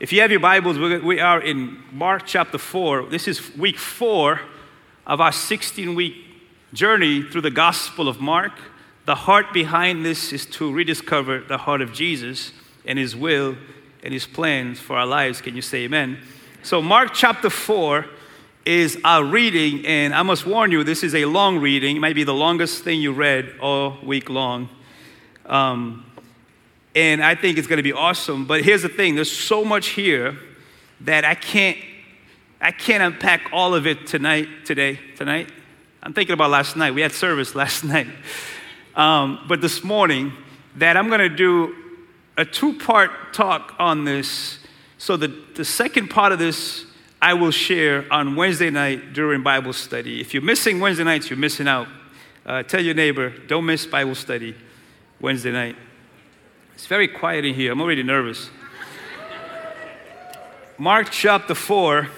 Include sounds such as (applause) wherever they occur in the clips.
If you have your Bibles, we are in Mark chapter 4. This is week four of our 16 week journey through the Gospel of Mark. The heart behind this is to rediscover the heart of Jesus and his will and his plans for our lives. Can you say amen? So, Mark chapter 4 is our reading, and I must warn you, this is a long reading. It might be the longest thing you read all week long. Um, and I think it's going to be awesome. But here's the thing: there's so much here that I can't, I can't unpack all of it tonight. Today, tonight, I'm thinking about last night. We had service (laughs) last night, um, but this morning, that I'm going to do a two-part talk on this. So the the second part of this I will share on Wednesday night during Bible study. If you're missing Wednesday nights, you're missing out. Uh, tell your neighbor, don't miss Bible study Wednesday night. It's very quiet in here. I'm already nervous. Mark chapter 4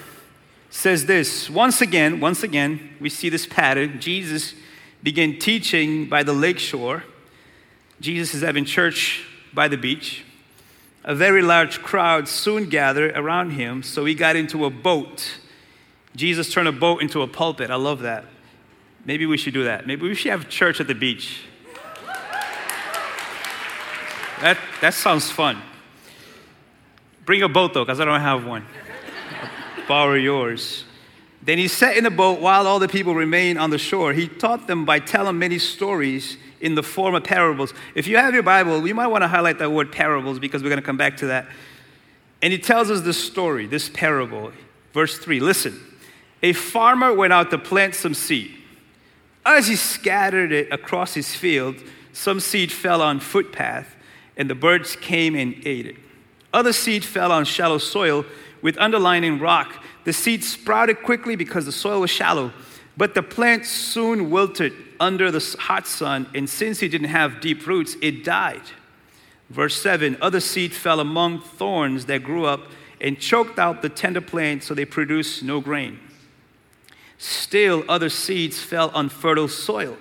says this Once again, once again, we see this pattern. Jesus began teaching by the lake shore. Jesus is having church by the beach. A very large crowd soon gathered around him, so he got into a boat. Jesus turned a boat into a pulpit. I love that. Maybe we should do that. Maybe we should have church at the beach. That, that sounds fun. Bring a boat though, because I don't have one. I'll (laughs) borrow yours. Then he sat in the boat while all the people remained on the shore. He taught them by telling many stories in the form of parables. If you have your Bible, you might want to highlight that word parables because we're going to come back to that. And he tells us this story, this parable. Verse 3 Listen, a farmer went out to plant some seed. As he scattered it across his field, some seed fell on footpath and the birds came and ate it. Other seed fell on shallow soil with underlying rock. The seed sprouted quickly because the soil was shallow, but the plant soon wilted under the hot sun, and since it didn't have deep roots, it died. Verse 7 Other seed fell among thorns that grew up and choked out the tender plant, so they produced no grain. Still, other seeds fell on fertile soil,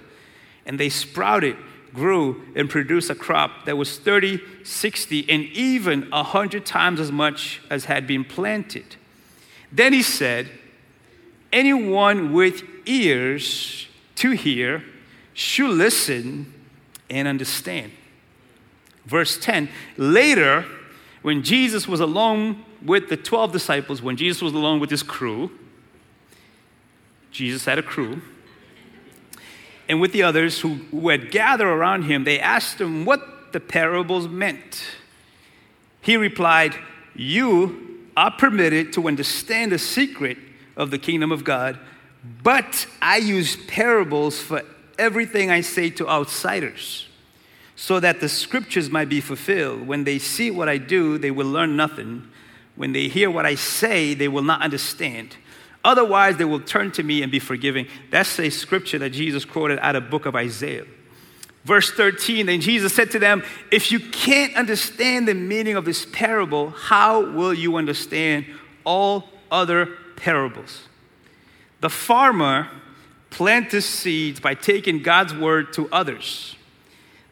and they sprouted grew and produced a crop that was 30, 60, and even 100 times as much as had been planted. Then he said, Anyone with ears to hear should listen and understand. Verse 10 Later, when Jesus was alone with the 12 disciples, when Jesus was alone with his crew, Jesus had a crew and with the others who, who had gathered around him, they asked him what the parables meant. He replied, You are permitted to understand the secret of the kingdom of God, but I use parables for everything I say to outsiders, so that the scriptures might be fulfilled. When they see what I do, they will learn nothing. When they hear what I say, they will not understand. Otherwise, they will turn to me and be forgiving. That's a scripture that Jesus quoted out of the book of Isaiah. Verse 13, then Jesus said to them, If you can't understand the meaning of this parable, how will you understand all other parables? The farmer planted seeds by taking God's word to others.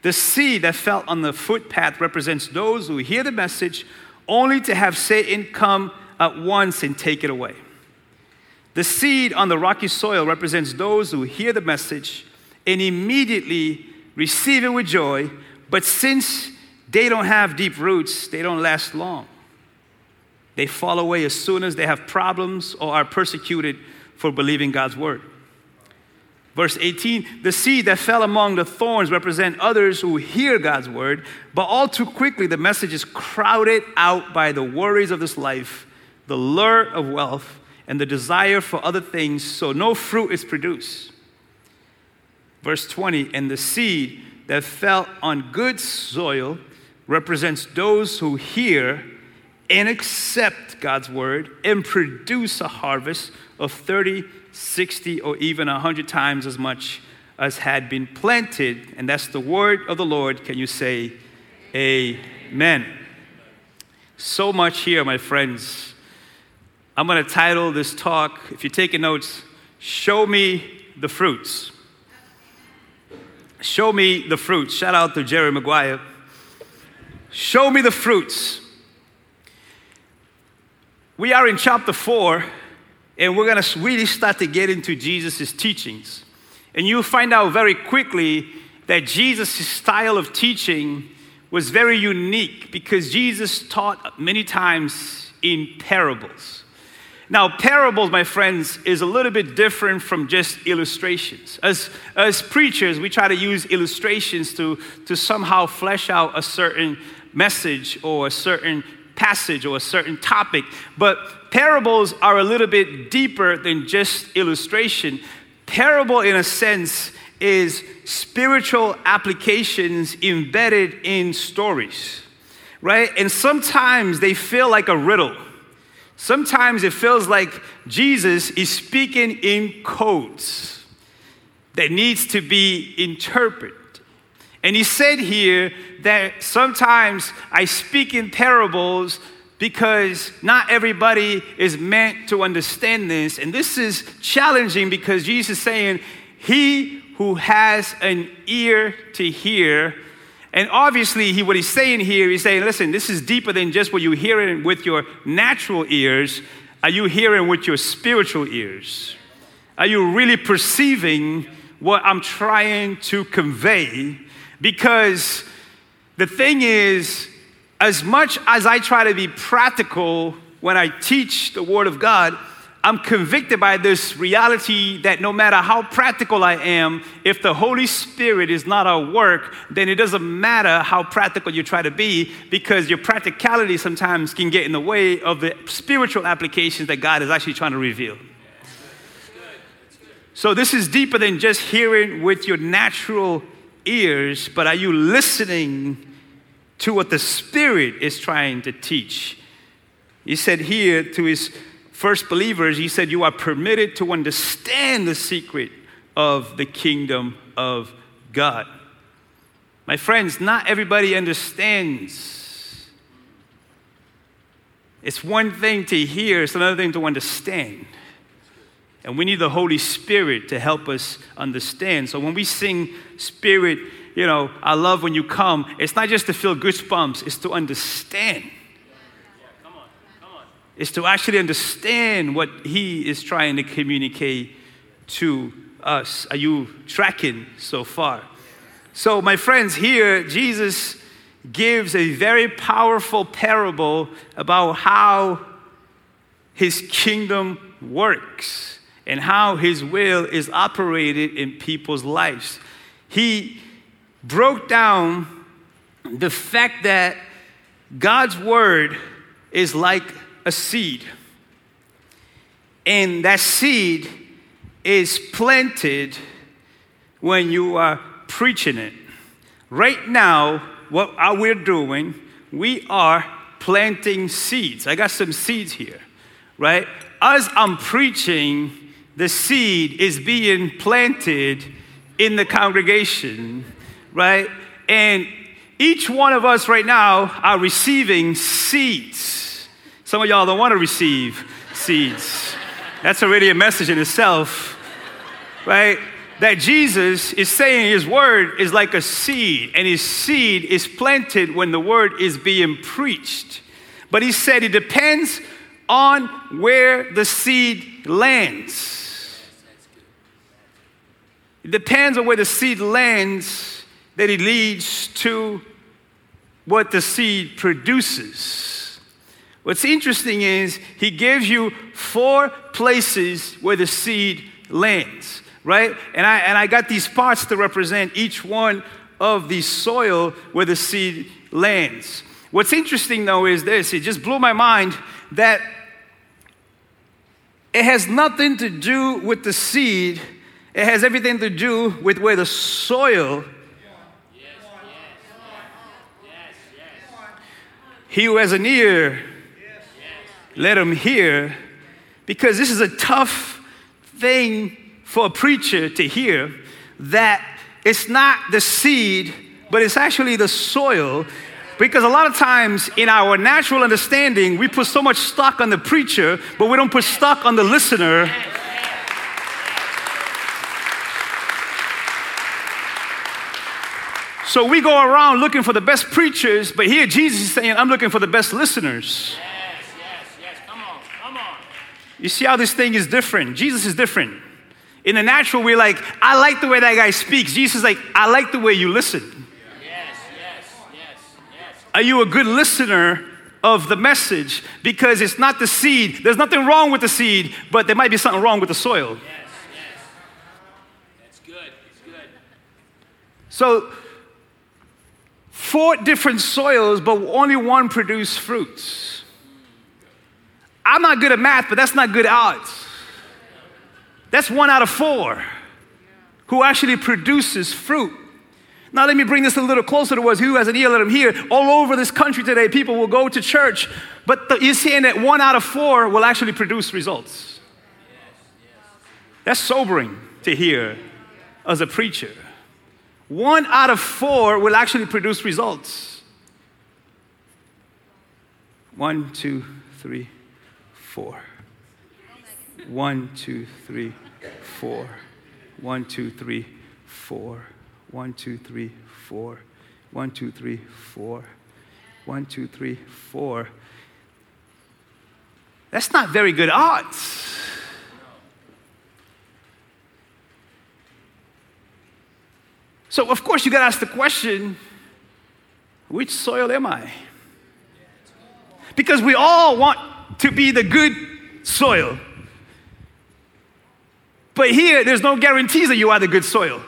The seed that fell on the footpath represents those who hear the message only to have Satan come at once and take it away. The seed on the rocky soil represents those who hear the message and immediately receive it with joy, but since they don't have deep roots, they don't last long. They fall away as soon as they have problems or are persecuted for believing God's word. Verse 18 the seed that fell among the thorns represent others who hear God's word, but all too quickly the message is crowded out by the worries of this life, the lure of wealth, and the desire for other things, so no fruit is produced. Verse 20, and the seed that fell on good soil represents those who hear and accept God's word and produce a harvest of 30, 60, or even 100 times as much as had been planted. And that's the word of the Lord. Can you say, Amen? So much here, my friends. I'm going to title this talk, if you're taking notes, Show Me the Fruits. Show Me the Fruits. Shout out to Jerry Maguire. Show me the fruits. we are in chapter 4, and we're going to really start to get into Jesus' teachings. And you'll find out very quickly that Jesus' style of teaching was very unique because Jesus taught many times in parables. Now, parables, my friends, is a little bit different from just illustrations. As, as preachers, we try to use illustrations to, to somehow flesh out a certain message or a certain passage or a certain topic. But parables are a little bit deeper than just illustration. Parable, in a sense, is spiritual applications embedded in stories, right? And sometimes they feel like a riddle. Sometimes it feels like Jesus is speaking in codes that needs to be interpreted. And he said here that sometimes I speak in parables because not everybody is meant to understand this. And this is challenging because Jesus is saying, He who has an ear to hear, and obviously, he, what he's saying here, he's saying, listen, this is deeper than just what you're hearing with your natural ears. Are you hearing with your spiritual ears? Are you really perceiving what I'm trying to convey? Because the thing is, as much as I try to be practical when I teach the Word of God, I'm convicted by this reality that no matter how practical I am, if the Holy Spirit is not at work, then it doesn't matter how practical you try to be because your practicality sometimes can get in the way of the spiritual applications that God is actually trying to reveal. So, this is deeper than just hearing with your natural ears, but are you listening to what the Spirit is trying to teach. He said here to his first believers, he said, You are permitted to understand the secret of the kingdom of God. My friends, not everybody understands. It's one thing to hear, it's another thing to understand. And we need the Holy Spirit to help us understand. So when we sing Spirit, you know, I love when you come. It's not just to feel goosebumps, it's to understand. It's to actually understand what He is trying to communicate to us. Are you tracking so far? So, my friends, here, Jesus gives a very powerful parable about how His kingdom works and how His will is operated in people's lives. He broke down the fact that God's word is like a seed. And that seed is planted when you are preaching it. Right now, what are we're doing, we are planting seeds. I got some seeds here, right? As I'm preaching, the seed is being planted in the congregation right? And each one of us right now are receiving seeds. Some of y'all don't want to receive seeds. That's already a message in itself, right? That Jesus is saying his word is like a seed, and his seed is planted when the word is being preached. But he said it depends on where the seed lands. It depends on where the seed lands that it leads to what the seed produces. What's interesting is he gives you four places where the seed lands, right? And I, and I got these parts to represent each one of the soil where the seed lands. What's interesting though is this it just blew my mind that it has nothing to do with the seed, it has everything to do with where the soil He who has an ear, let him hear, because this is a tough thing for a preacher to hear that it's not the seed, but it's actually the soil. Because a lot of times in our natural understanding, we put so much stock on the preacher, but we don't put stock on the listener. So we go around looking for the best preachers, but here Jesus is saying, I'm looking for the best listeners. Yes, yes, yes, come on. You see how this thing is different? Jesus is different. In the natural, we're like, I like the way that guy speaks. Jesus is like, I like the way you listen. Yes, yes, yes, yes. Are you a good listener of the message? Because it's not the seed. There's nothing wrong with the seed, but there might be something wrong with the soil. Yes, yes. That's good. It's good. So, four different soils, but only one produced fruits. I'm not good at math, but that's not good odds. That's one out of four who actually produces fruit. Now, let me bring this a little closer to us. Who has an ear, let him hear. All over this country today, people will go to church, but the, you're saying that one out of four will actually produce results. That's sobering to hear as a preacher. One out of four will actually produce results. One, two, three, four. One, two, three, four. One, two, three, four. One, two, three, four. One, two, three, four. One, two, three, four. That's not very good odds. So, of course, you got to ask the question which soil am I? Because we all want to be the good soil. But here, there's no guarantees that you are the good soil.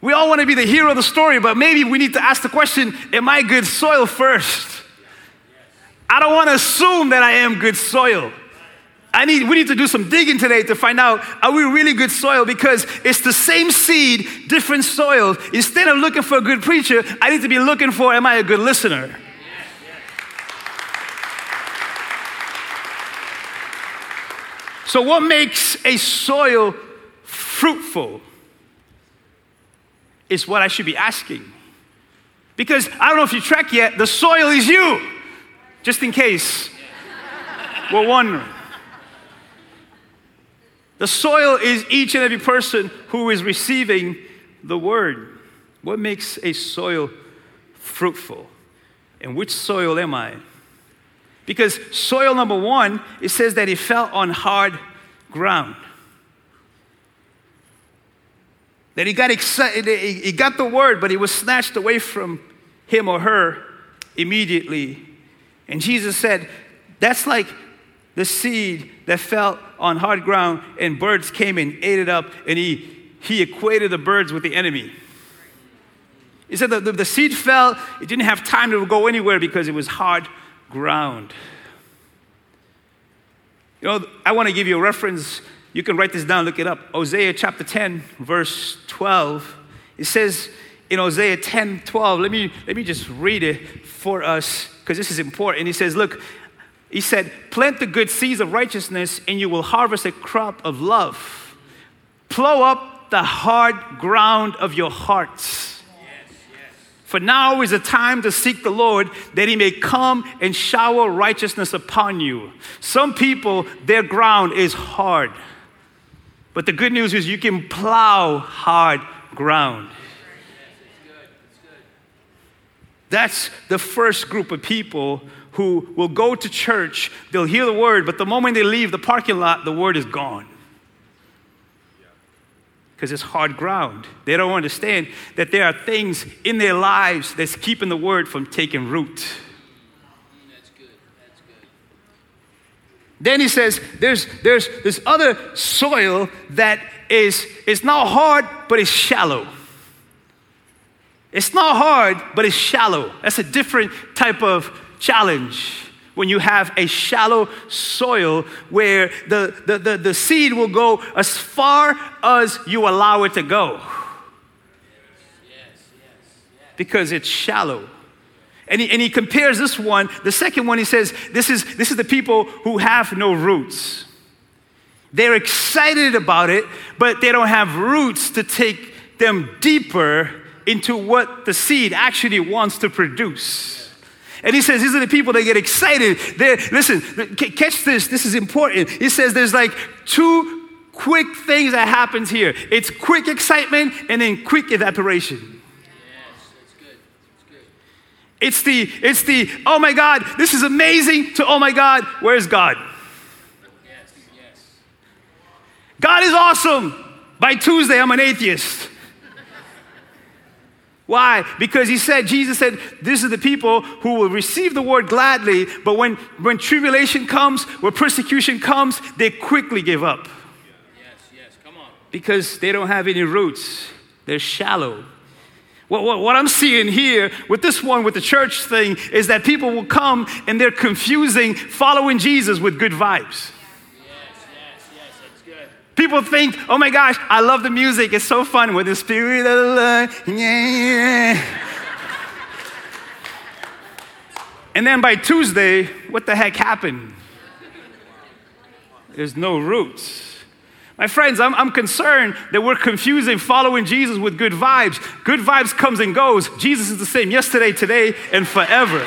We all want to be the hero of the story, but maybe we need to ask the question Am I good soil first? I don't want to assume that I am good soil. I need, we need to do some digging today to find out are we really good soil? Because it's the same seed, different soil. Instead of looking for a good preacher, I need to be looking for am I a good listener? So, what makes a soil fruitful is what I should be asking. Because I don't know if you track yet, the soil is you, just in case we're wondering. The soil is each and every person who is receiving the word. What makes a soil fruitful? And which soil am I? Because soil number one, it says that it fell on hard ground. That he got excited, he got the word, but he was snatched away from him or her immediately. And Jesus said, That's like the seed that fell on hard ground, and birds came and ate it up, and he, he equated the birds with the enemy. He said that the, the seed fell, it didn't have time to go anywhere because it was hard ground. You know, I want to give you a reference. You can write this down, look it up. Hosea chapter 10, verse 12. It says in Hosea 10, 12, let me, let me just read it for us because this is important. He says, Look, he said, plant the good seeds of righteousness and you will harvest a crop of love. Plow up the hard ground of your hearts for now is the time to seek the Lord that he may come and shower righteousness upon you. Some people, their ground is hard. But the good news is you can plow hard ground. That's the first group of people who will go to church, they'll hear the word, but the moment they leave the parking lot, the word is gone because it's hard ground. They don't understand that there are things in their lives that's keeping the word from taking root. That's good. That's good. Then he says there's, there's this other soil that is it's not hard, but it's shallow. It's not hard, but it's shallow. That's a different type of challenge when you have a shallow soil where the, the, the, the, seed will go as far as you allow it to go. Because it's shallow. And he, and he compares this one, the second one, he says, this is, this is the people who have no roots. They're excited about it, but they don't have roots to take them deeper into what the seed actually wants to produce. And he says, these are the people that get excited. They're, listen, catch this. This is important. He says there's like two quick things that happens here. It's quick excitement and then quick evaporation. Yes, that's good. That's good. It's the, it's the, oh my God, this is amazing, to oh my God, where's God? Yes, yes. God is awesome. By Tuesday, I'm an atheist. Why? Because he said, Jesus said, this is the people who will receive the word gladly, but when, when tribulation comes, when persecution comes, they quickly give up Yes, yes. Come on. because they don't have any roots. They're shallow. What, what, what I'm seeing here with this one, with the church thing, is that people will come and they're confusing following Jesus with good vibes. People think, oh my gosh, I love the music. It's so fun with the spirit of. Yeah, yeah. And then by Tuesday, what the heck happened? There's no roots. My friends, I'm, I'm concerned that we're confusing following Jesus with good vibes. Good vibes comes and goes. Jesus is the same yesterday, today, and forever.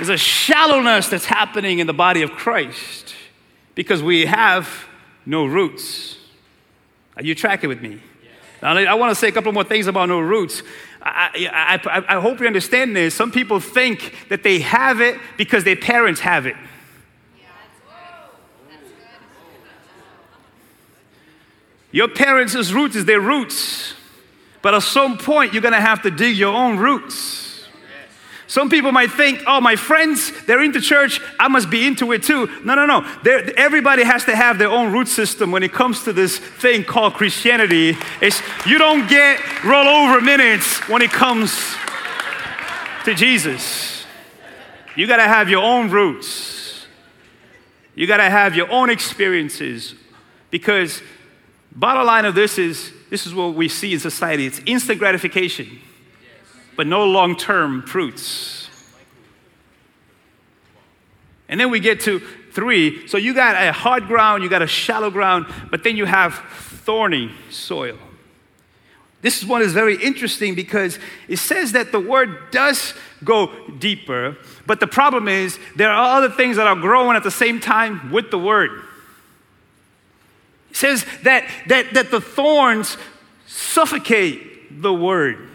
There's a shallowness that's happening in the body of Christ because we have no roots. Are you tracking with me? Now, I want to say a couple more things about no roots. I, I, I, I hope you understand this. Some people think that they have it because their parents have it. Your parents' roots is their roots. But at some point, you're going to have to dig your own roots. Some people might think, oh, my friends, they're into church, I must be into it too. No, no, no. They're, everybody has to have their own root system when it comes to this thing called Christianity. It's, you don't get rollover minutes when it comes to Jesus. You got to have your own roots. You got to have your own experiences because bottom line of this is this is what we see in society. It's instant gratification but no long term fruits. And then we get to three. So you got a hard ground, you got a shallow ground, but then you have thorny soil. This is one is very interesting because it says that the word does go deeper, but the problem is there are other things that are growing at the same time with the word. It says that, that, that the thorns suffocate the word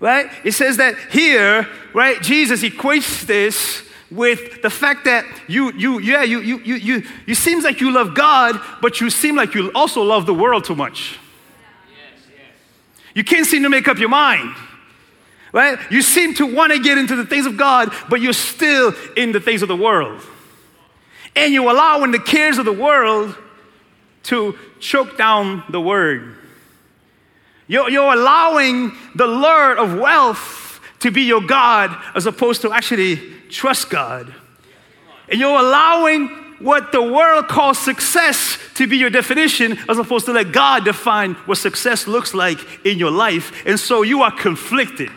right? It says that here, right, Jesus equates this with the fact that you, you, yeah, you, you, you, you, you seems like you love God, but you seem like you also love the world too much. Yes, yes. You can't seem to make up your mind. Right? You seem to want to get into the things of God, but you're still in the things of the world. And you're allowing the cares of the world to choke down the word. You're, you're allowing the lure of wealth to be your God as opposed to actually trust God. And you're allowing what the world calls success to be your definition as opposed to let God define what success looks like in your life. And so you are conflicted.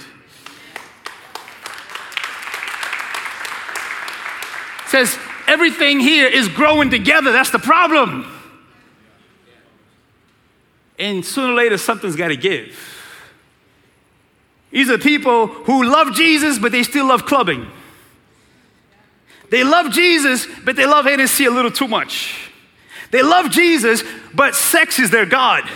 It says everything here is growing together. That's the problem. And sooner or later, something's got to give. These are people who love Jesus, but they still love clubbing. They love Jesus, but they love Hennessy a little too much. They love Jesus, but sex is their God.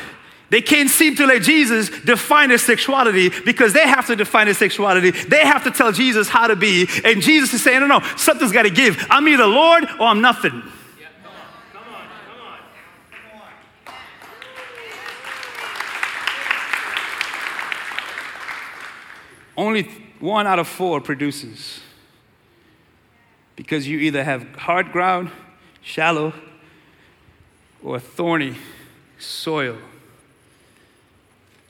They can't seem to let Jesus define their sexuality because they have to define their sexuality. They have to tell Jesus how to be. And Jesus is saying, no, no, something's got to give. I'm either Lord or I'm nothing. Yeah, come on, come on, come on. Only one out of four produces. Because you either have hard ground, shallow, or thorny soil.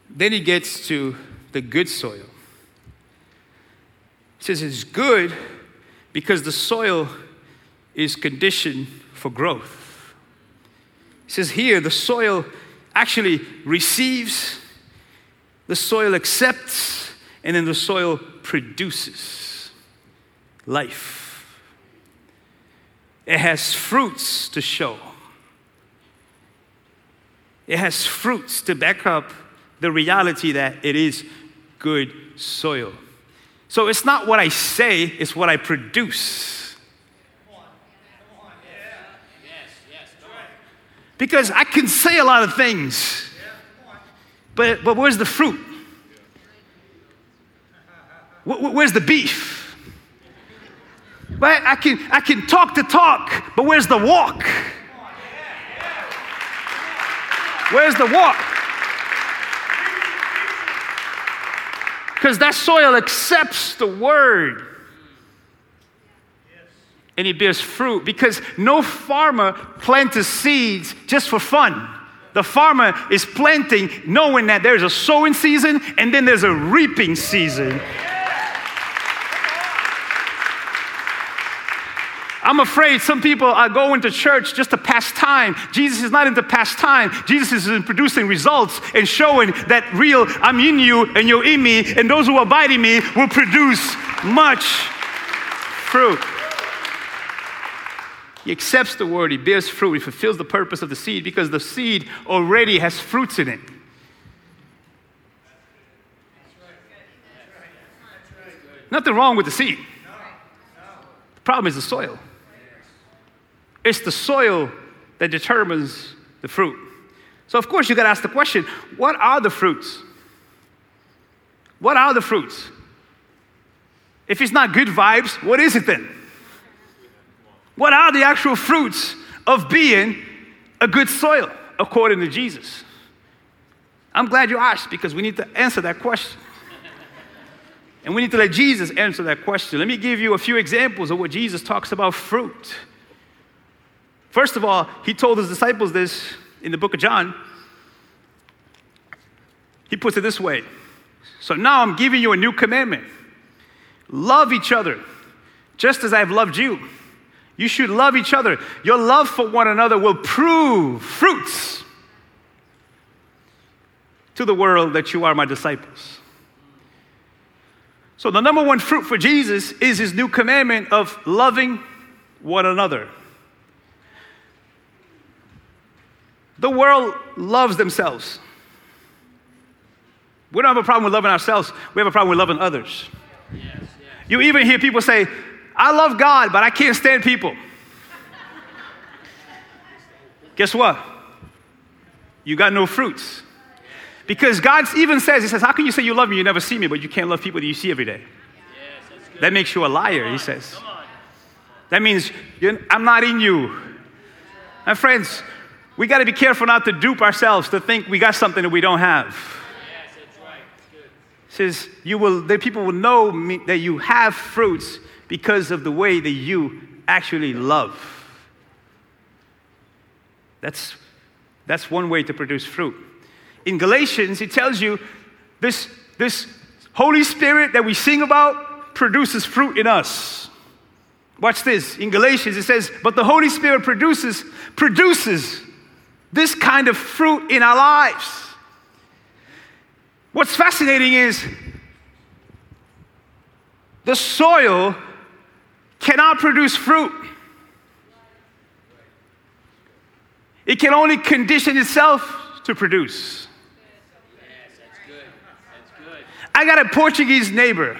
Then he gets to the good soil. He says it's good because the soil is conditioned for growth. He says here the soil actually receives, the soil accepts, and then the soil produces life. It has fruits to show. It has fruits to back up the reality that it is good soil. So it's not what I say, it's what I produce. Because I can say a lot of things. But, but where's the fruit? Where's the beef? Right? I can, I can talk the talk, but where's the walk? Where's the walk? Because that soil accepts the word and it bears fruit because no farmer plants seeds just for fun. The farmer is planting knowing that there's a sowing season and then there's a reaping season. I'm afraid some people are going to church just to pass time. Jesus is not into pastime. Jesus is in producing results and showing that real I'm in you and you're in me, and those who abide in me will produce much fruit. He accepts the word, he bears fruit, he fulfills the purpose of the seed because the seed already has fruits in it. Nothing wrong with the seed. The problem is the soil. It's the soil that determines the fruit. So, of course, you got to ask the question what are the fruits? What are the fruits? If it's not good vibes, what is it then? What are the actual fruits of being a good soil according to Jesus? I'm glad you asked because we need to answer that question. And we need to let Jesus answer that question. Let me give you a few examples of what Jesus talks about fruit. First of all, he told his disciples this in the book of John. He puts it this way So now I'm giving you a new commandment love each other, just as I've loved you. You should love each other. Your love for one another will prove fruits to the world that you are my disciples. So, the number one fruit for Jesus is his new commandment of loving one another. The world loves themselves. We don't have a problem with loving ourselves, we have a problem with loving others. You even hear people say, I love God, but I can't stand people. Guess what? You got no fruits. Because God even says, He says, How can you say you love me? You never see me, but you can't love people that you see every day. Yes, that makes you a liar, He says. That means I'm not in you. My friends, we got to be careful not to dupe ourselves to think we got something that we don't have. Yes, that's right. Good. says you will, that people will know me, that you have fruits because of the way that you actually love. That's, that's one way to produce fruit. In Galatians, it tells you this, this Holy Spirit that we sing about produces fruit in us. Watch this. In Galatians, it says, But the Holy Spirit produces, produces this kind of fruit in our lives. What's fascinating is the soil cannot produce fruit. It can only condition itself to produce. Yes, that's good. That's good. I got a Portuguese neighbor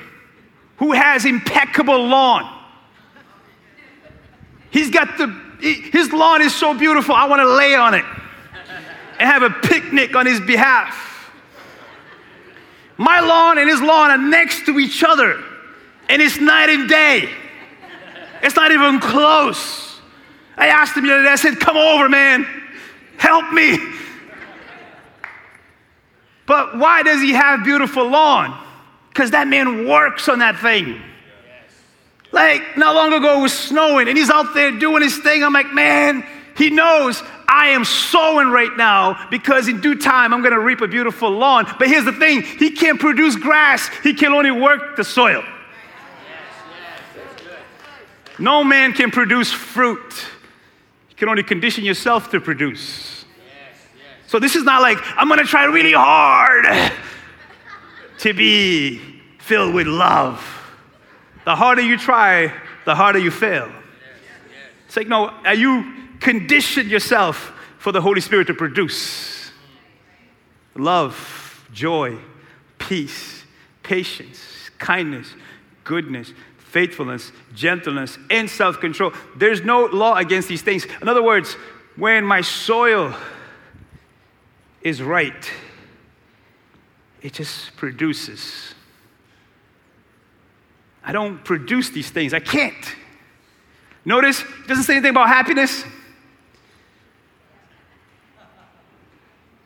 who has impeccable lawn. He's got the, his lawn is so beautiful, I want to lay on it and have a picnic on his behalf. My lawn and his lawn are next to each other, and it's night and day. It's not even close. I asked him the other day, I said, Come over, man. Help me. But why does he have beautiful lawn? Because that man works on that thing. Like, not long ago it was snowing and he's out there doing his thing. I'm like, man, he knows I am sowing right now because in due time I'm going to reap a beautiful lawn. But here's the thing he can't produce grass, he can only work the soil. No man can produce fruit. You can only condition yourself to produce. So this is not like, I'm gonna try really hard to be filled with love. The harder you try, the harder you fail. It's like, no, are you conditioned yourself for the Holy Spirit to produce? Love, joy, peace, patience, kindness, goodness, faithfulness, gentleness, and self control. There's no law against these things. In other words, when my soil is right, it just produces. I don't produce these things. I can't. Notice, it doesn't say anything about happiness.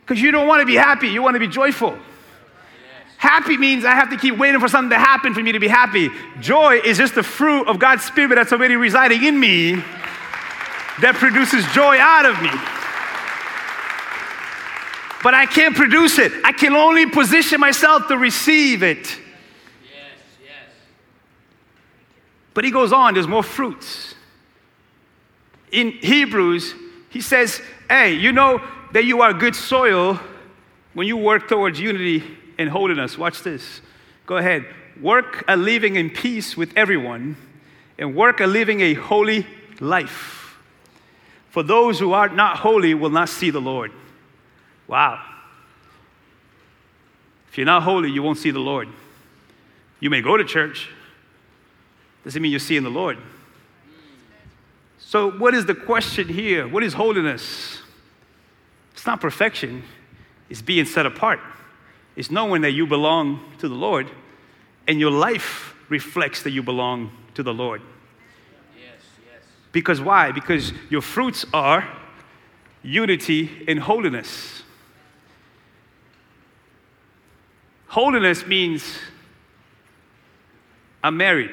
Because you don't want to be happy, you want to be joyful. Happy means I have to keep waiting for something to happen for me to be happy. Joy is just the fruit of God's Spirit that's already residing in me that produces joy out of me. But I can't produce it, I can only position myself to receive it. Yes, yes. But he goes on, there's more fruits. In Hebrews, he says, Hey, you know that you are good soil when you work towards unity and holiness. Watch this. Go ahead. Work at living in peace with everyone and work at living a holy life. For those who are not holy will not see the Lord. Wow. If you're not holy, you won't see the Lord. You may go to church, doesn't mean you're seeing the Lord. So, what is the question here? What is holiness? It's not perfection, it's being set apart. It's knowing that you belong to the Lord and your life reflects that you belong to the Lord. Yes, yes. Because why? Because your fruits are unity and holiness. Holiness means I'm married.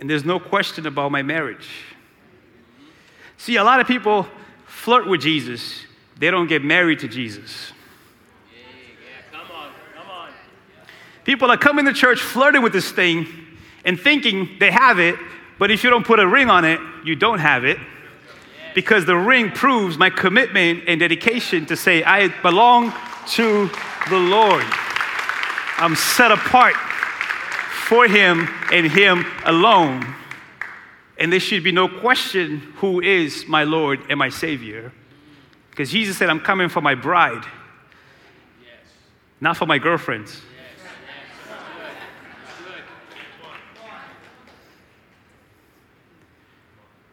And there's no question about my marriage. See, a lot of people flirt with Jesus, they don't get married to Jesus. Come on, come on. People are coming to church flirting with this thing and thinking they have it, but if you don't put a ring on it, you don't have it. Because the ring proves my commitment and dedication to say, I belong to the Lord. I'm set apart for Him and Him alone. And there should be no question who is my Lord and my Savior. Because Jesus said, I'm coming for my bride, not for my girlfriends.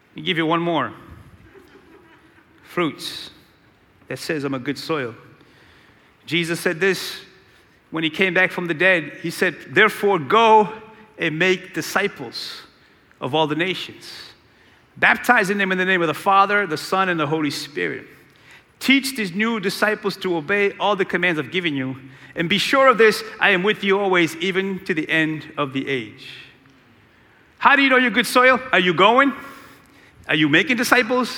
Let me give you one more. Fruits that says I'm a good soil. Jesus said this when he came back from the dead. He said, Therefore, go and make disciples of all the nations, baptizing them in the name of the Father, the Son, and the Holy Spirit. Teach these new disciples to obey all the commands I've given you, and be sure of this I am with you always, even to the end of the age. How do you know you're good soil? Are you going? Are you making disciples?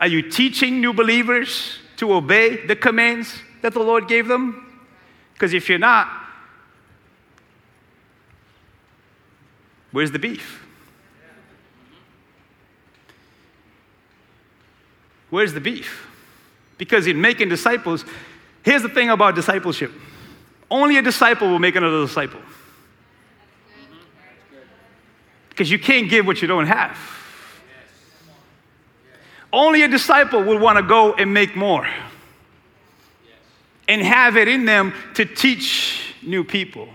Are you teaching new believers to obey the commands that the Lord gave them? Because if you're not, where's the beef? Where's the beef? Because in making disciples, here's the thing about discipleship only a disciple will make another disciple. Because you can't give what you don't have. Only a disciple will want to go and make more and have it in them to teach new people.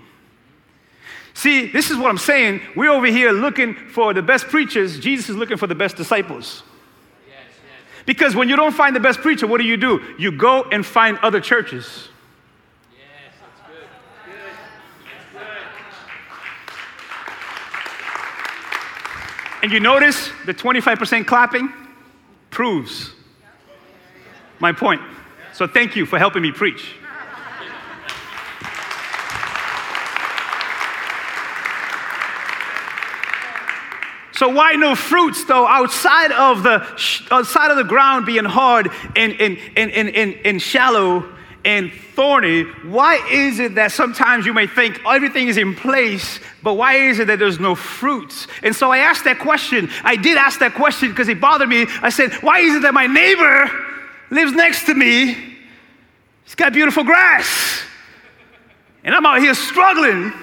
See, this is what I'm saying. We're over here looking for the best preachers, Jesus is looking for the best disciples. Because when you don't find the best preacher, what do you do? You go and find other churches. Yes, that's good. Good. That's good. And you notice the 25% clapping proves my point. So thank you for helping me preach. So why no fruits though outside of the outside of the ground being hard and and, and, and, and, and shallow and thorny? Why is it that sometimes you may think everything is in place, but why is it that there's no fruits? And so I asked that question. I did ask that question because it bothered me. I said, why is it that my neighbor lives next to me? He's got beautiful grass. And I'm out here struggling.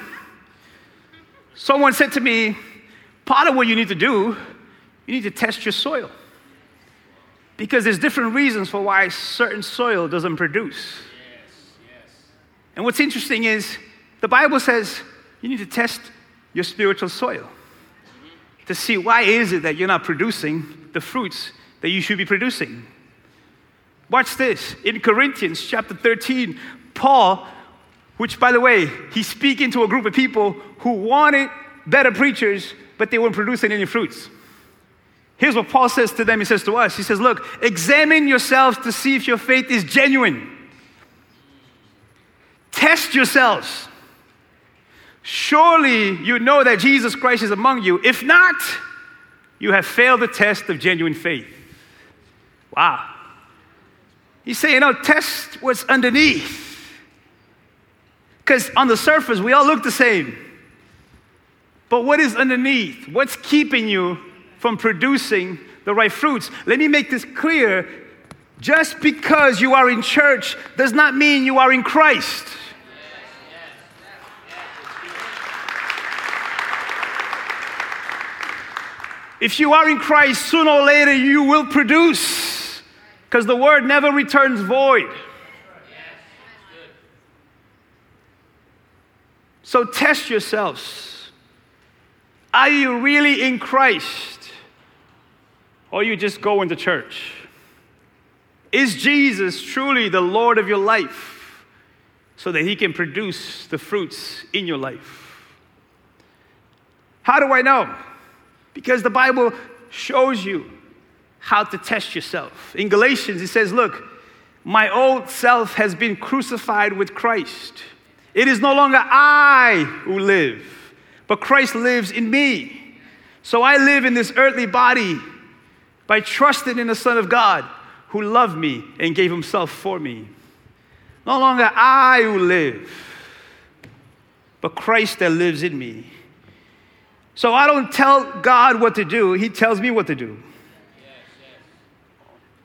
Someone said to me, part of what you need to do, you need to test your soil. Because there's different reasons for why certain soil doesn't produce. Yes, yes. And what's interesting is the Bible says you need to test your spiritual soil mm-hmm. to see why is it that you're not producing the fruits that you should be producing. Watch this. In Corinthians chapter 13, Paul, which by the way, he's speaking to a group of people who wanted better preachers, but they weren't producing any fruits. Here's what Paul says to them. He says to us, He says, Look, examine yourselves to see if your faith is genuine. Test yourselves. Surely you know that Jesus Christ is among you. If not, you have failed the test of genuine faith. Wow. He's saying, no, test what's underneath. Because on the surface, we all look the same. But what is underneath? What's keeping you from producing the right fruits? Let me make this clear. Just because you are in church does not mean you are in Christ. If you are in Christ, sooner or later you will produce because the word never returns void. So test yourselves. Are you really in Christ? Or you just go into church? Is Jesus truly the Lord of your life so that he can produce the fruits in your life? How do I know? Because the Bible shows you how to test yourself. In Galatians, it says, Look, my old self has been crucified with Christ. It is no longer I who live, but Christ lives in me. So I live in this earthly body by trusting in the Son of God who loved me and gave himself for me. No longer I who live, but Christ that lives in me. So I don't tell God what to do, He tells me what to do.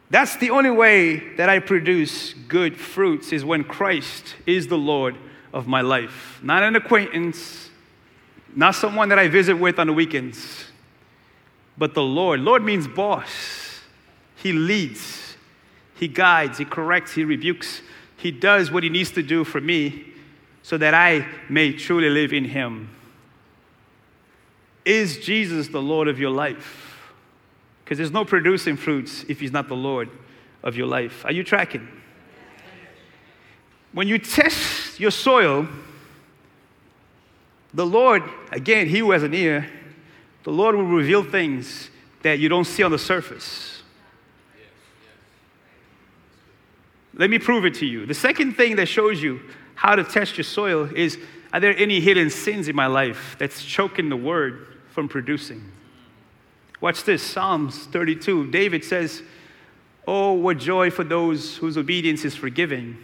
That's the only way that I produce good fruits is when Christ is the Lord of my life. Not an acquaintance, not someone that I visit with on the weekends, but the Lord. Lord means boss. He leads, He guides, He corrects, He rebukes. He does what He needs to do for me so that I may truly live in Him. Is Jesus the Lord of your life? Because there's no producing fruits if He's not the Lord of your life. Are you tracking? When you test your soil, the Lord, again, He who has an ear, the Lord will reveal things that you don't see on the surface. Let me prove it to you. The second thing that shows you how to test your soil is are there any hidden sins in my life that's choking the word from producing? Watch this Psalms 32. David says, Oh, what joy for those whose obedience is forgiven,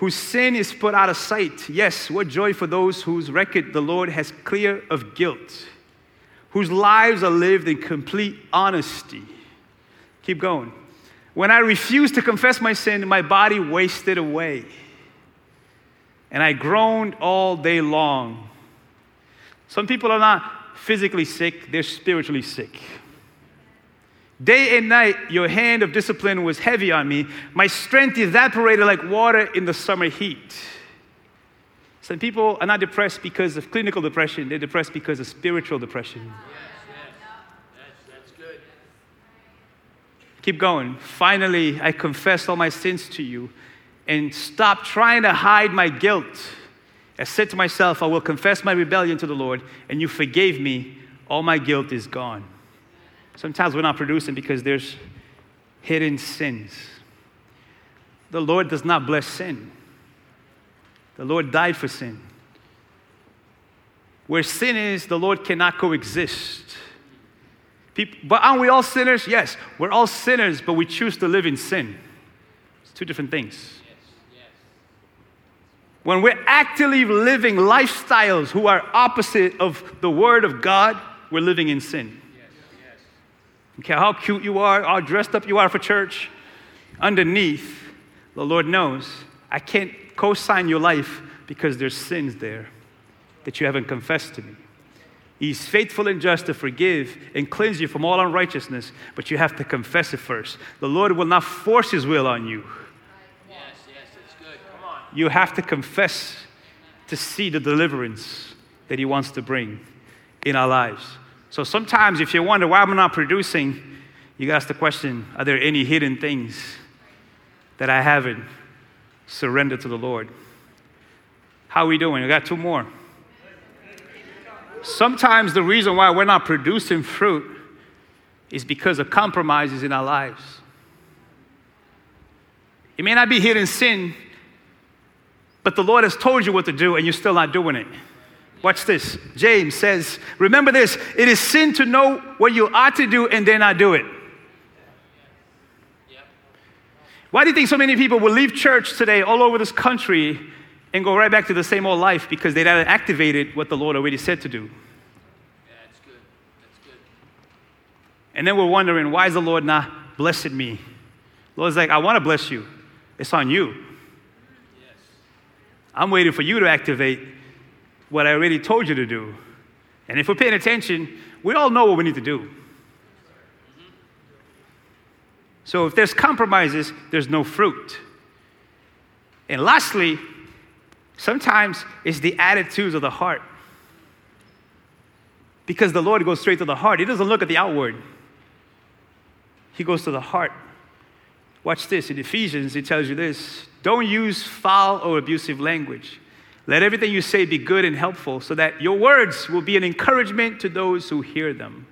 whose sin is put out of sight. Yes, what joy for those whose record the Lord has clear of guilt, whose lives are lived in complete honesty. Keep going. When I refused to confess my sin, my body wasted away. And I groaned all day long. Some people are not physically sick, they're spiritually sick. Day and night, your hand of discipline was heavy on me. My strength evaporated like water in the summer heat. Some people are not depressed because of clinical depression, they're depressed because of spiritual depression. Keep going. Finally, I confess all my sins to you and stop trying to hide my guilt. I said to myself, I will confess my rebellion to the Lord, and you forgave me. All my guilt is gone. Sometimes we're not producing because there's hidden sins. The Lord does not bless sin, the Lord died for sin. Where sin is, the Lord cannot coexist. People, but aren't we all sinners? Yes, we're all sinners, but we choose to live in sin. It's two different things. When we're actively living lifestyles who are opposite of the Word of God, we're living in sin. Don't care how cute you are, how dressed up you are for church, underneath, the Lord knows I can't co sign your life because there's sins there that you haven't confessed to me. He's faithful and just to forgive and cleanse you from all unrighteousness, but you have to confess it first. The Lord will not force His will on you. Yes, yes, it's good. Come on. You have to confess to see the deliverance that He wants to bring in our lives. So sometimes, if you wonder why I'm not producing, you ask the question are there any hidden things that I haven't surrendered to the Lord. How are we doing? We got two more. Sometimes the reason why we're not producing fruit is because of compromises in our lives. You may not be hidden sin, but the Lord has told you what to do and you're still not doing it. Watch this. James says, Remember this it is sin to know what you ought to do and then not do it. Why do you think so many people will leave church today all over this country and go right back to the same old life because they haven't activated what the Lord already said to do? Yeah, that's good. That's good. And then we're wondering, why is the Lord not blessing me? The Lord's like, I want to bless you. It's on you. Yes. I'm waiting for you to activate what I already told you to do. And if we're paying attention, we all know what we need to do. So if there's compromises, there's no fruit. And lastly, sometimes it's the attitudes of the heart. Because the Lord goes straight to the heart. He doesn't look at the outward. He goes to the heart. Watch this. In Ephesians, it tells you this don't use foul or abusive language. Let everything you say be good and helpful so that your words will be an encouragement to those who hear them.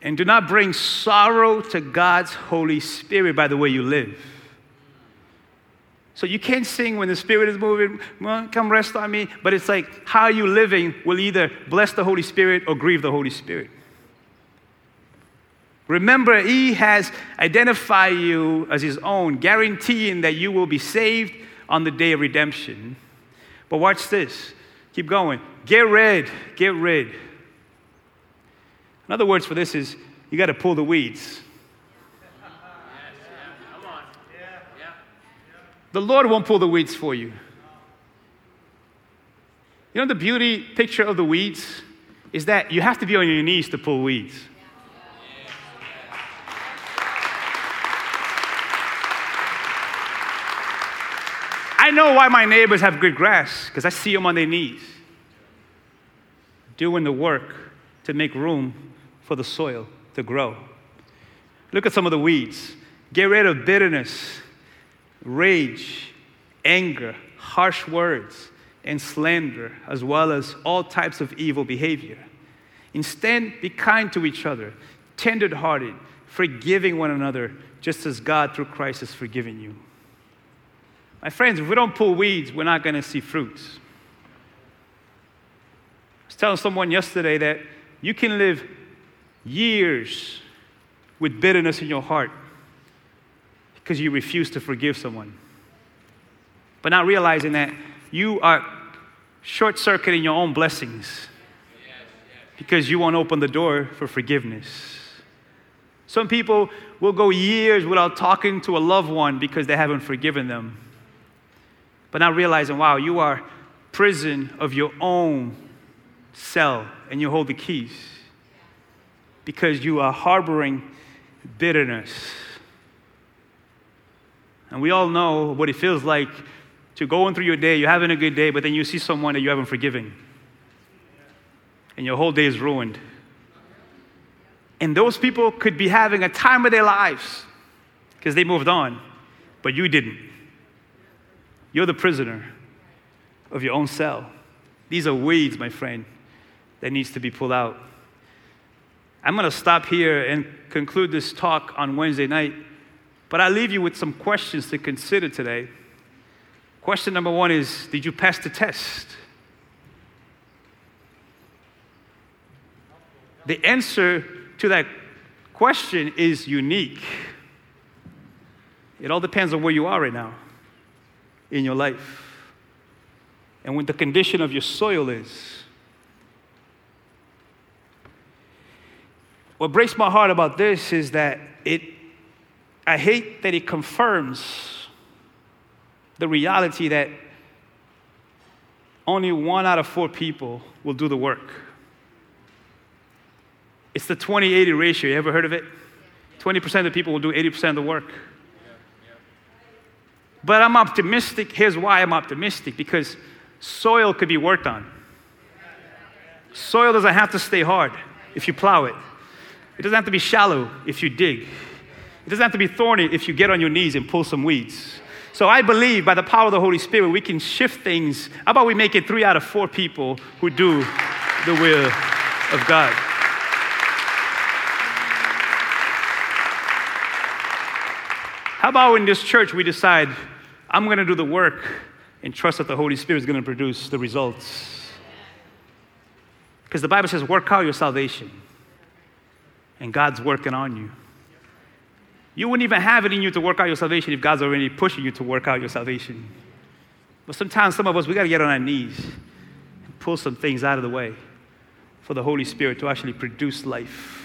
And do not bring sorrow to God's Holy Spirit by the way you live. So you can't sing when the Spirit is moving, come rest on me, but it's like how you living will either bless the Holy Spirit or grieve the Holy Spirit. Remember, He has identified you as His own, guaranteeing that you will be saved on the day of redemption. But watch this. Keep going. Get rid, get rid. Another words for this is you got to pull the weeds. The Lord won't pull the weeds for you. You know the beauty picture of the weeds is that you have to be on your knees to pull weeds. I know why my neighbors have good grass because I see them on their knees doing the work to make room for the soil to grow. Look at some of the weeds. Get rid of bitterness, rage, anger, harsh words, and slander, as well as all types of evil behavior. Instead, be kind to each other, tender hearted, forgiving one another, just as God through Christ has forgiven you. My friends, if we don't pull weeds, we're not going to see fruits. I was telling someone yesterday that you can live years with bitterness in your heart because you refuse to forgive someone. But not realizing that you are short circuiting your own blessings because you won't open the door for forgiveness. Some people will go years without talking to a loved one because they haven't forgiven them. But not realizing, wow, you are prison of your own cell and you hold the keys because you are harboring bitterness. And we all know what it feels like to go through your day, you're having a good day, but then you see someone that you haven't forgiven. And your whole day is ruined. And those people could be having a time of their lives because they moved on, but you didn't. You're the prisoner of your own cell. These are weeds, my friend, that needs to be pulled out. I'm going to stop here and conclude this talk on Wednesday night, but I leave you with some questions to consider today. Question number one is Did you pass the test? The answer to that question is unique. It all depends on where you are right now in your life and what the condition of your soil is. What breaks my heart about this is that it, I hate that it confirms the reality that only one out of four people will do the work. It's the 20 80 ratio. You ever heard of it? 20% of the people will do 80% of the work. But I'm optimistic. Here's why I'm optimistic because soil could be worked on. Soil doesn't have to stay hard if you plow it, it doesn't have to be shallow if you dig. It doesn't have to be thorny if you get on your knees and pull some weeds. So I believe by the power of the Holy Spirit, we can shift things. How about we make it three out of four people who do the will of God? How about in this church we decide, I'm going to do the work and trust that the Holy Spirit is going to produce the results? Because the Bible says, work out your salvation, and God's working on you. You wouldn't even have it in you to work out your salvation if God's already pushing you to work out your salvation. But sometimes, some of us, we got to get on our knees and pull some things out of the way for the Holy Spirit to actually produce life.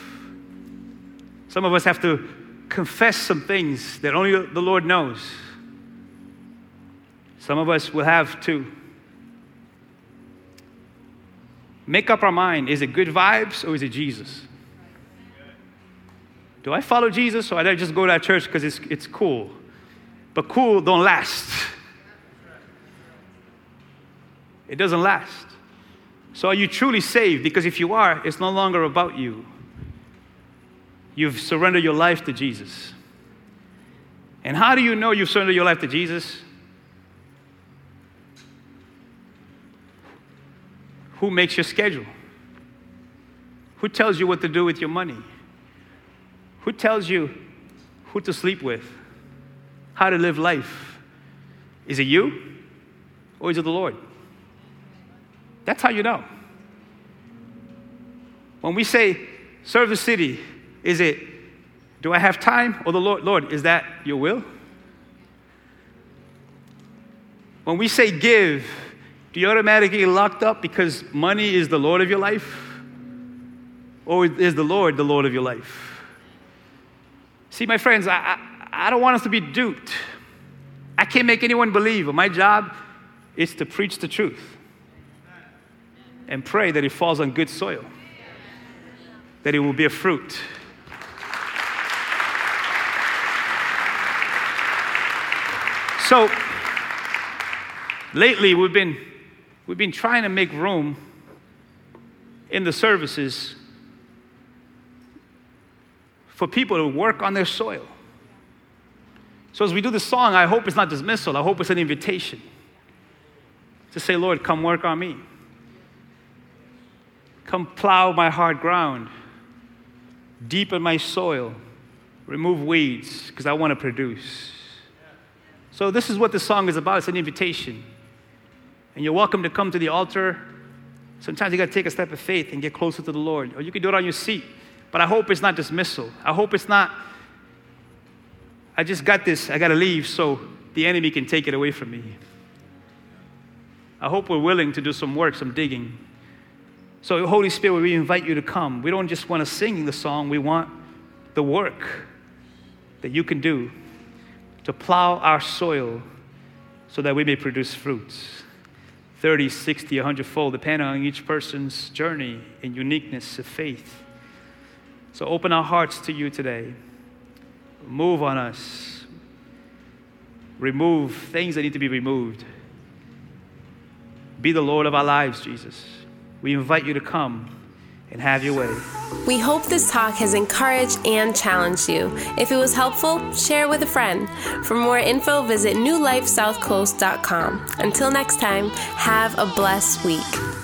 Some of us have to confess some things that only the Lord knows. Some of us will have to make up our mind is it good vibes or is it Jesus? Do I follow Jesus or do I just go to that church because it's, it's cool? But cool don't last. It doesn't last. So are you truly saved? Because if you are, it's no longer about you. You've surrendered your life to Jesus. And how do you know you've surrendered your life to Jesus? Who makes your schedule? Who tells you what to do with your money? Who tells you who to sleep with? How to live life? Is it you or is it the Lord? That's how you know. When we say serve the city, is it do I have time or the Lord, Lord, is that your will? When we say give, do you automatically get locked up because money is the Lord of your life? Or is the Lord the Lord of your life? See, my friends, I, I, I don't want us to be duped. I can't make anyone believe. My job is to preach the truth and pray that it falls on good soil, that it will bear fruit. So, lately we've been, we've been trying to make room in the services for people to work on their soil. So as we do the song, I hope it's not dismissal, I hope it's an invitation to say, Lord, come work on me. Come plow my hard ground, deepen my soil, remove weeds, because I want to produce. So, this is what this song is about it's an invitation. And you're welcome to come to the altar. Sometimes you got to take a step of faith and get closer to the Lord, or you can do it on your seat. But I hope it's not dismissal. I hope it's not, I just got this, I got to leave so the enemy can take it away from me. I hope we're willing to do some work, some digging. So, Holy Spirit, we invite you to come. We don't just want to sing the song, we want the work that you can do to plow our soil so that we may produce fruits 30, 60, 100 fold, depending on each person's journey and uniqueness of faith. So open our hearts to you today. Move on us. Remove things that need to be removed. Be the Lord of our lives, Jesus. We invite you to come and have your way. We hope this talk has encouraged and challenged you. If it was helpful, share it with a friend. For more info, visit newlifesouthcoast.com. Until next time, have a blessed week.